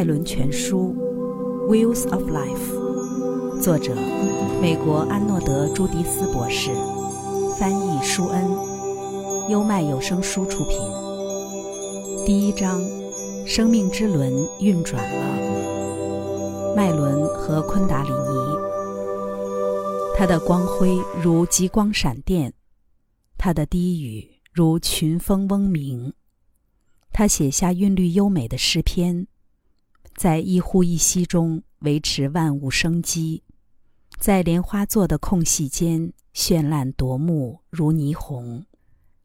麦伦全书》（Wheels of Life），作者美国安诺德·朱迪斯博士，翻译舒恩，优麦有声书出品。第一章：生命之轮运转了。麦伦和昆达里尼，它的光辉如极光闪电，它的低语如群峰嗡鸣。他写下韵律优美的诗篇，在一呼一吸中维持万物生机，在莲花座的空隙间绚烂夺目如霓虹。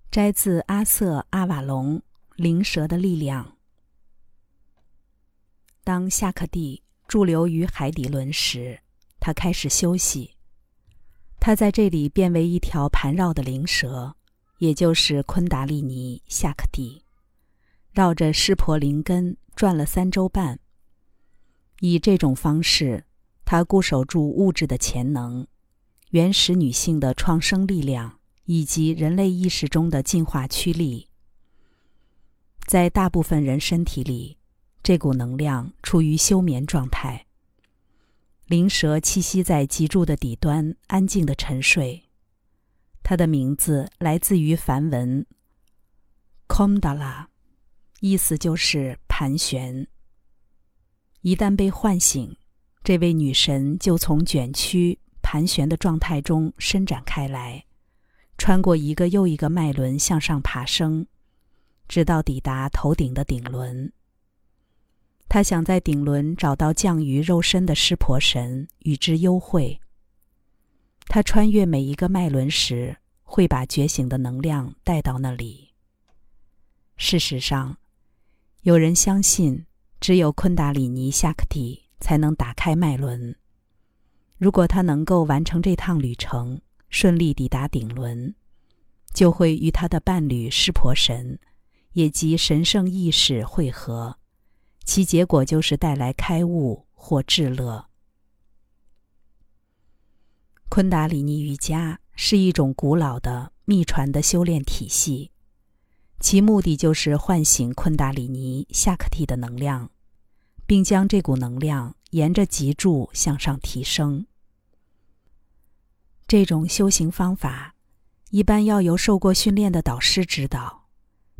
摘自阿瑟·阿瓦隆《灵蛇的力量》。当夏克蒂驻留于海底轮时，他开始休息。他在这里变为一条盘绕的灵蛇，也就是昆达利尼夏克蒂。绕着湿婆灵根转了三周半。以这种方式，他固守住物质的潜能、原始女性的创生力量以及人类意识中的进化驱力。在大部分人身体里，这股能量处于休眠状态。灵蛇栖息在脊柱的底端，安静的沉睡。它的名字来自于梵文 “Komdala”。意思就是盘旋。一旦被唤醒，这位女神就从卷曲盘旋的状态中伸展开来，穿过一个又一个脉轮向上爬升，直到抵达头顶的顶轮。她想在顶轮找到降于肉身的湿婆神，与之幽会。她穿越每一个脉轮时，会把觉醒的能量带到那里。事实上。有人相信，只有昆达里尼夏克蒂才能打开脉轮。如果他能够完成这趟旅程，顺利抵达顶轮，就会与他的伴侣湿婆神，也即神圣意识汇合，其结果就是带来开悟或至乐。昆达里尼瑜伽是一种古老的秘传的修炼体系。其目的就是唤醒昆达里尼夏克蒂的能量，并将这股能量沿着脊柱向上提升。这种修行方法一般要由受过训练的导师指导，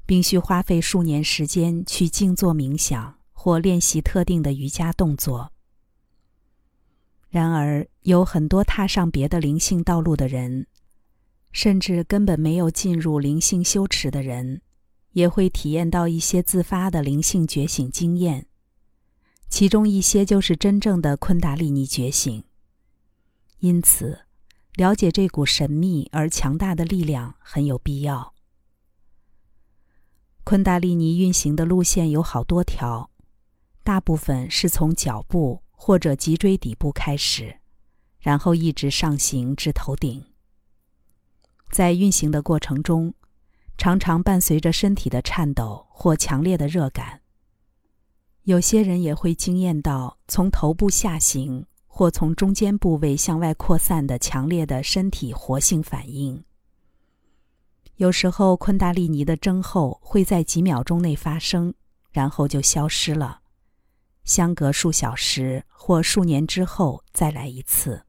并需花费数年时间去静坐冥想或练习特定的瑜伽动作。然而，有很多踏上别的灵性道路的人，甚至根本没有进入灵性修持的人。也会体验到一些自发的灵性觉醒经验，其中一些就是真正的昆达利尼觉醒。因此，了解这股神秘而强大的力量很有必要。昆达利尼运行的路线有好多条，大部分是从脚部或者脊椎底部开始，然后一直上行至头顶。在运行的过程中。常常伴随着身体的颤抖或强烈的热感。有些人也会惊艳到从头部下行或从中间部位向外扩散的强烈的身体活性反应。有时候，昆达利尼的征候会在几秒钟内发生，然后就消失了，相隔数小时或数年之后再来一次。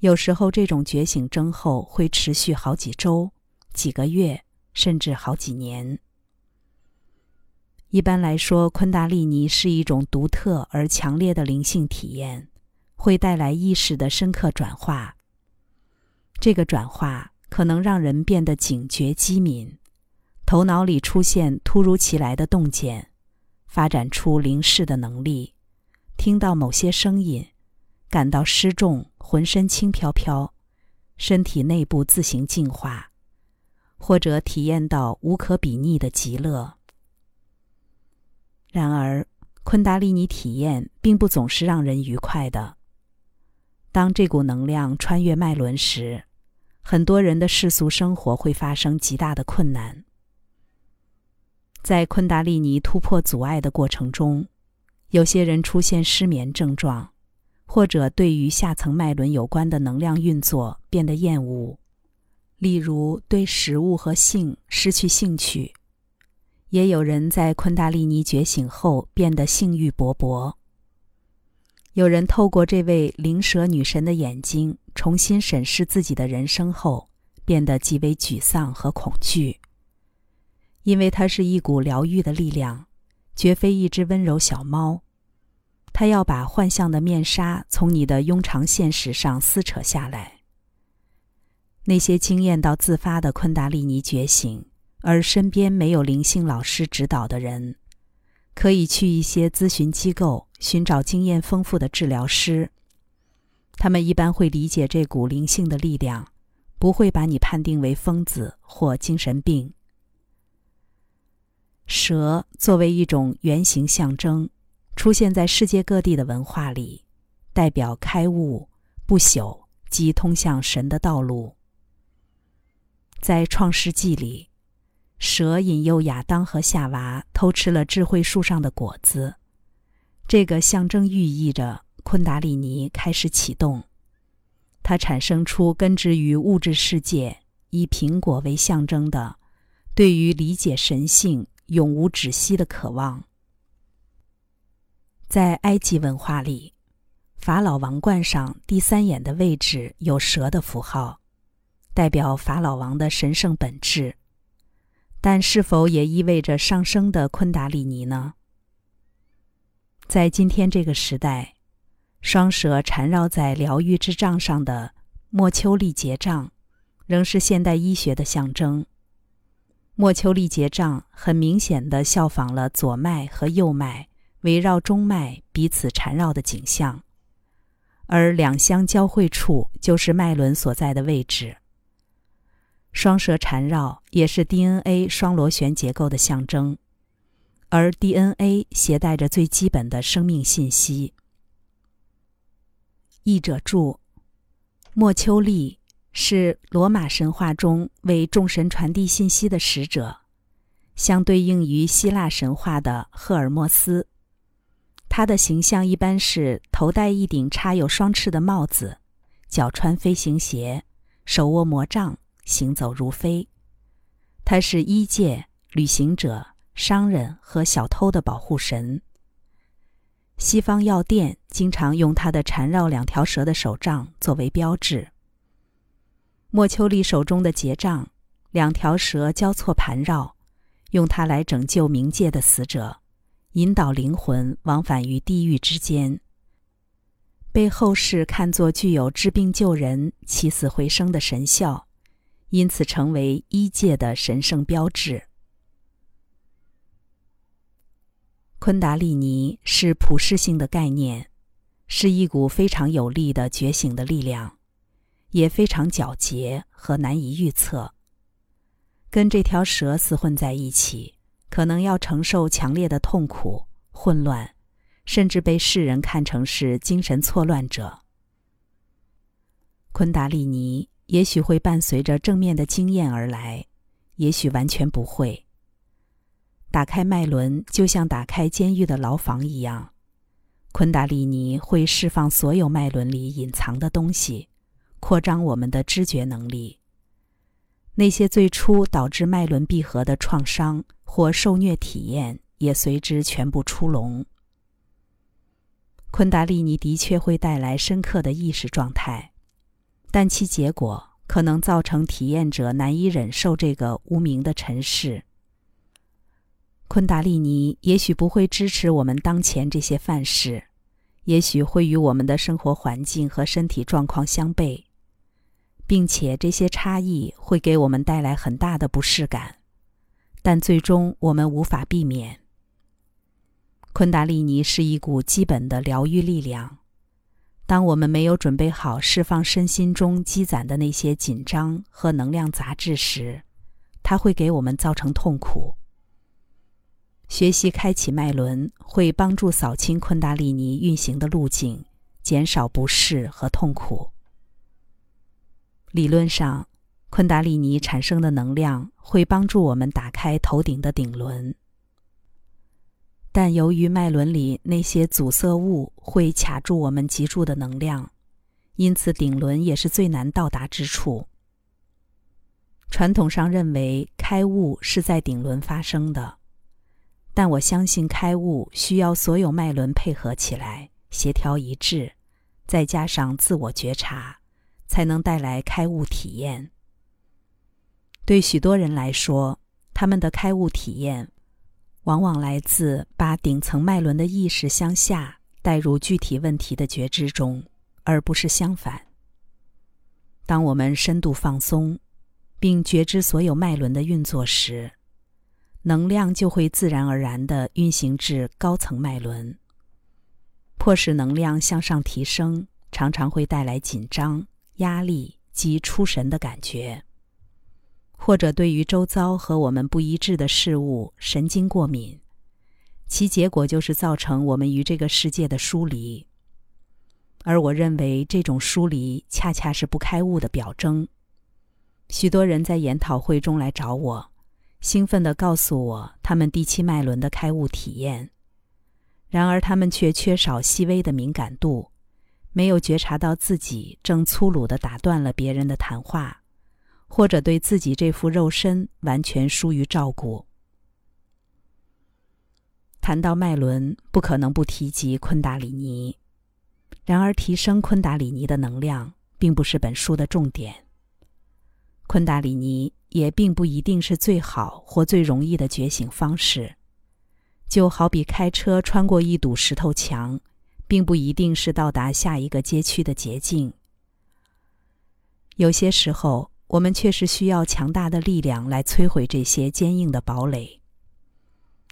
有时候，这种觉醒征候会持续好几周。几个月，甚至好几年。一般来说，昆达利尼是一种独特而强烈的灵性体验，会带来意识的深刻转化。这个转化可能让人变得警觉机敏，头脑里出现突如其来的洞见，发展出灵视的能力，听到某些声音，感到失重，浑身轻飘飘，身体内部自行净化。或者体验到无可比拟的极乐。然而，昆达利尼体验并不总是让人愉快的。当这股能量穿越脉轮时，很多人的世俗生活会发生极大的困难。在昆达利尼突破阻碍的过程中，有些人出现失眠症状，或者对于下层脉轮有关的能量运作变得厌恶。例如，对食物和性失去兴趣；也有人在昆达利尼觉醒后变得性欲勃勃。有人透过这位灵蛇女神的眼睛重新审视自己的人生后，变得极为沮丧和恐惧，因为它是一股疗愈的力量，绝非一只温柔小猫。它要把幻象的面纱从你的庸常现实上撕扯下来。那些经验到自发的昆达利尼觉醒，而身边没有灵性老师指导的人，可以去一些咨询机构寻找经验丰富的治疗师。他们一般会理解这股灵性的力量，不会把你判定为疯子或精神病。蛇作为一种圆形象征，出现在世界各地的文化里，代表开悟、不朽及通向神的道路。在《创世纪》里，蛇引诱亚当和夏娃偷吃了智慧树上的果子，这个象征寓意着昆达里尼开始启动，它产生出根植于物质世界、以苹果为象征的对于理解神性永无止息的渴望。在埃及文化里，法老王冠上第三眼的位置有蛇的符号。代表法老王的神圣本质，但是否也意味着上升的昆达里尼呢？在今天这个时代，双蛇缠绕在疗愈之杖上的莫丘利结杖，仍是现代医学的象征。莫丘利结杖很明显的效仿了左脉和右脉围绕中脉彼此缠绕的景象，而两相交汇处就是脉轮所在的位置。双蛇缠绕也是 DNA 双螺旋结构的象征，而 DNA 携带着最基本的生命信息。译者注：莫丘利是罗马神话中为众神传递信息的使者，相对应于希腊神话的赫尔墨斯。他的形象一般是头戴一顶插有双翅的帽子，脚穿飞行鞋，手握魔杖。行走如飞，他是医界、旅行者、商人和小偷的保护神。西方药店经常用他的缠绕两条蛇的手杖作为标志。莫丘利手中的结杖，两条蛇交错盘绕，用它来拯救冥界的死者，引导灵魂往返于地狱之间，被后世看作具有治病救人、起死回生的神效。因此，成为医界的神圣标志。昆达利尼是普世性的概念，是一股非常有力的觉醒的力量，也非常皎洁和难以预测。跟这条蛇厮混在一起，可能要承受强烈的痛苦、混乱，甚至被世人看成是精神错乱者。昆达利尼。也许会伴随着正面的经验而来，也许完全不会。打开脉轮，就像打开监狱的牢房一样，昆达里尼会释放所有脉轮里隐藏的东西，扩张我们的知觉能力。那些最初导致脉轮闭合的创伤或受虐体验，也随之全部出笼。昆达利尼的确会带来深刻的意识状态。但其结果可能造成体验者难以忍受这个无名的尘世。昆达利尼也许不会支持我们当前这些范式，也许会与我们的生活环境和身体状况相悖，并且这些差异会给我们带来很大的不适感，但最终我们无法避免。昆达利尼是一股基本的疗愈力量。当我们没有准备好释放身心中积攒的那些紧张和能量杂质时，它会给我们造成痛苦。学习开启脉轮会帮助扫清昆达里尼运行的路径，减少不适和痛苦。理论上，昆达里尼产生的能量会帮助我们打开头顶的顶轮。但由于脉轮里那些阻塞物会卡住我们脊柱的能量，因此顶轮也是最难到达之处。传统上认为开悟是在顶轮发生的，但我相信开悟需要所有脉轮配合起来，协调一致，再加上自我觉察，才能带来开悟体验。对许多人来说，他们的开悟体验，往往来自把顶层脉轮的意识向下带入具体问题的觉知中，而不是相反。当我们深度放松，并觉知所有脉轮的运作时，能量就会自然而然地运行至高层脉轮。迫使能量向上提升，常常会带来紧张、压力及出神的感觉，或者对于周遭和我们不一致的事物神经过敏，其结果就是造成我们与这个世界的疏离。而我认为这种疏离恰恰是不开悟的表征。许多人在研讨会中来找我。兴奋地告诉我他们第七脉轮的开悟体验，然而他们却缺少细微的敏感度，没有觉察到自己正粗鲁地打断了别人的谈话，或者对自己这副肉身完全疏于照顾。谈到脉轮，不可能不提及昆达里尼，然而提升昆达里尼的能量并不是本书的重点。昆达里尼。也并不一定是最好或最容易的觉醒方式，就好比开车穿过一堵石头墙，并不一定是到达下一个街区的捷径。有些时候，我们确实需要强大的力量来摧毁这些坚硬的堡垒，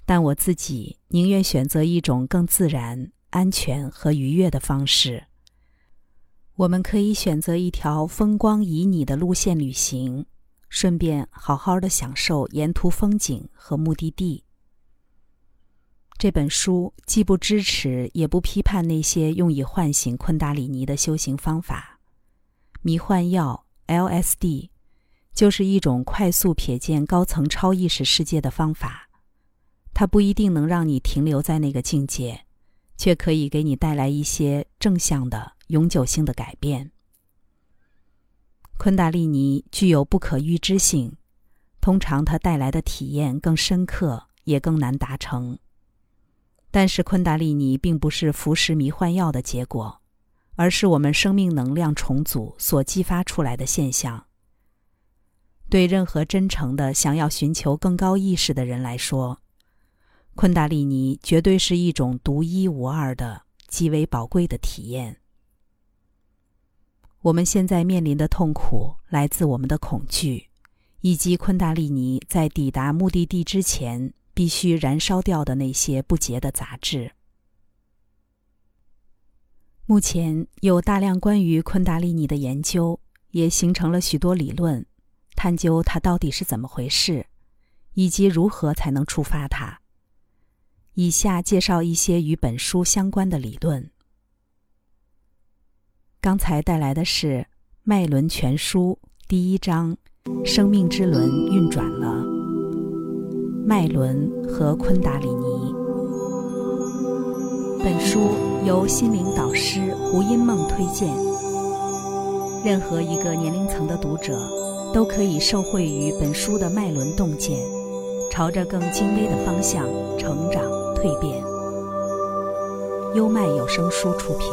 但我自己宁愿选择一种更自然、安全和愉悦的方式。我们可以选择一条风光旖旎的路线旅行。顺便好好的享受沿途风景和目的地。这本书既不支持也不批判那些用以唤醒昆达里尼的修行方法。迷幻药 （LSD） 就是一种快速瞥见高层超意识世界的方法。它不一定能让你停留在那个境界，却可以给你带来一些正向的、永久性的改变。昆达利尼具有不可预知性，通常它带来的体验更深刻，也更难达成。但是，昆达利尼并不是服食迷幻药的结果，而是我们生命能量重组所激发出来的现象。对任何真诚的想要寻求更高意识的人来说，昆达利尼绝对是一种独一无二的、极为宝贵的体验。我们现在面临的痛苦来自我们的恐惧，以及昆达利尼在抵达目的地之前必须燃烧掉的那些不洁的杂质。目前有大量关于昆达利尼的研究，也形成了许多理论，探究它到底是怎么回事，以及如何才能触发它。以下介绍一些与本书相关的理论。刚才带来的是《脉轮全书》第一章：生命之轮运转了。脉轮和昆达里尼。本书由心灵导师胡因梦推荐。任何一个年龄层的读者都可以受惠于本书的脉轮洞见，朝着更精微的方向成长蜕变。优麦有声书出品。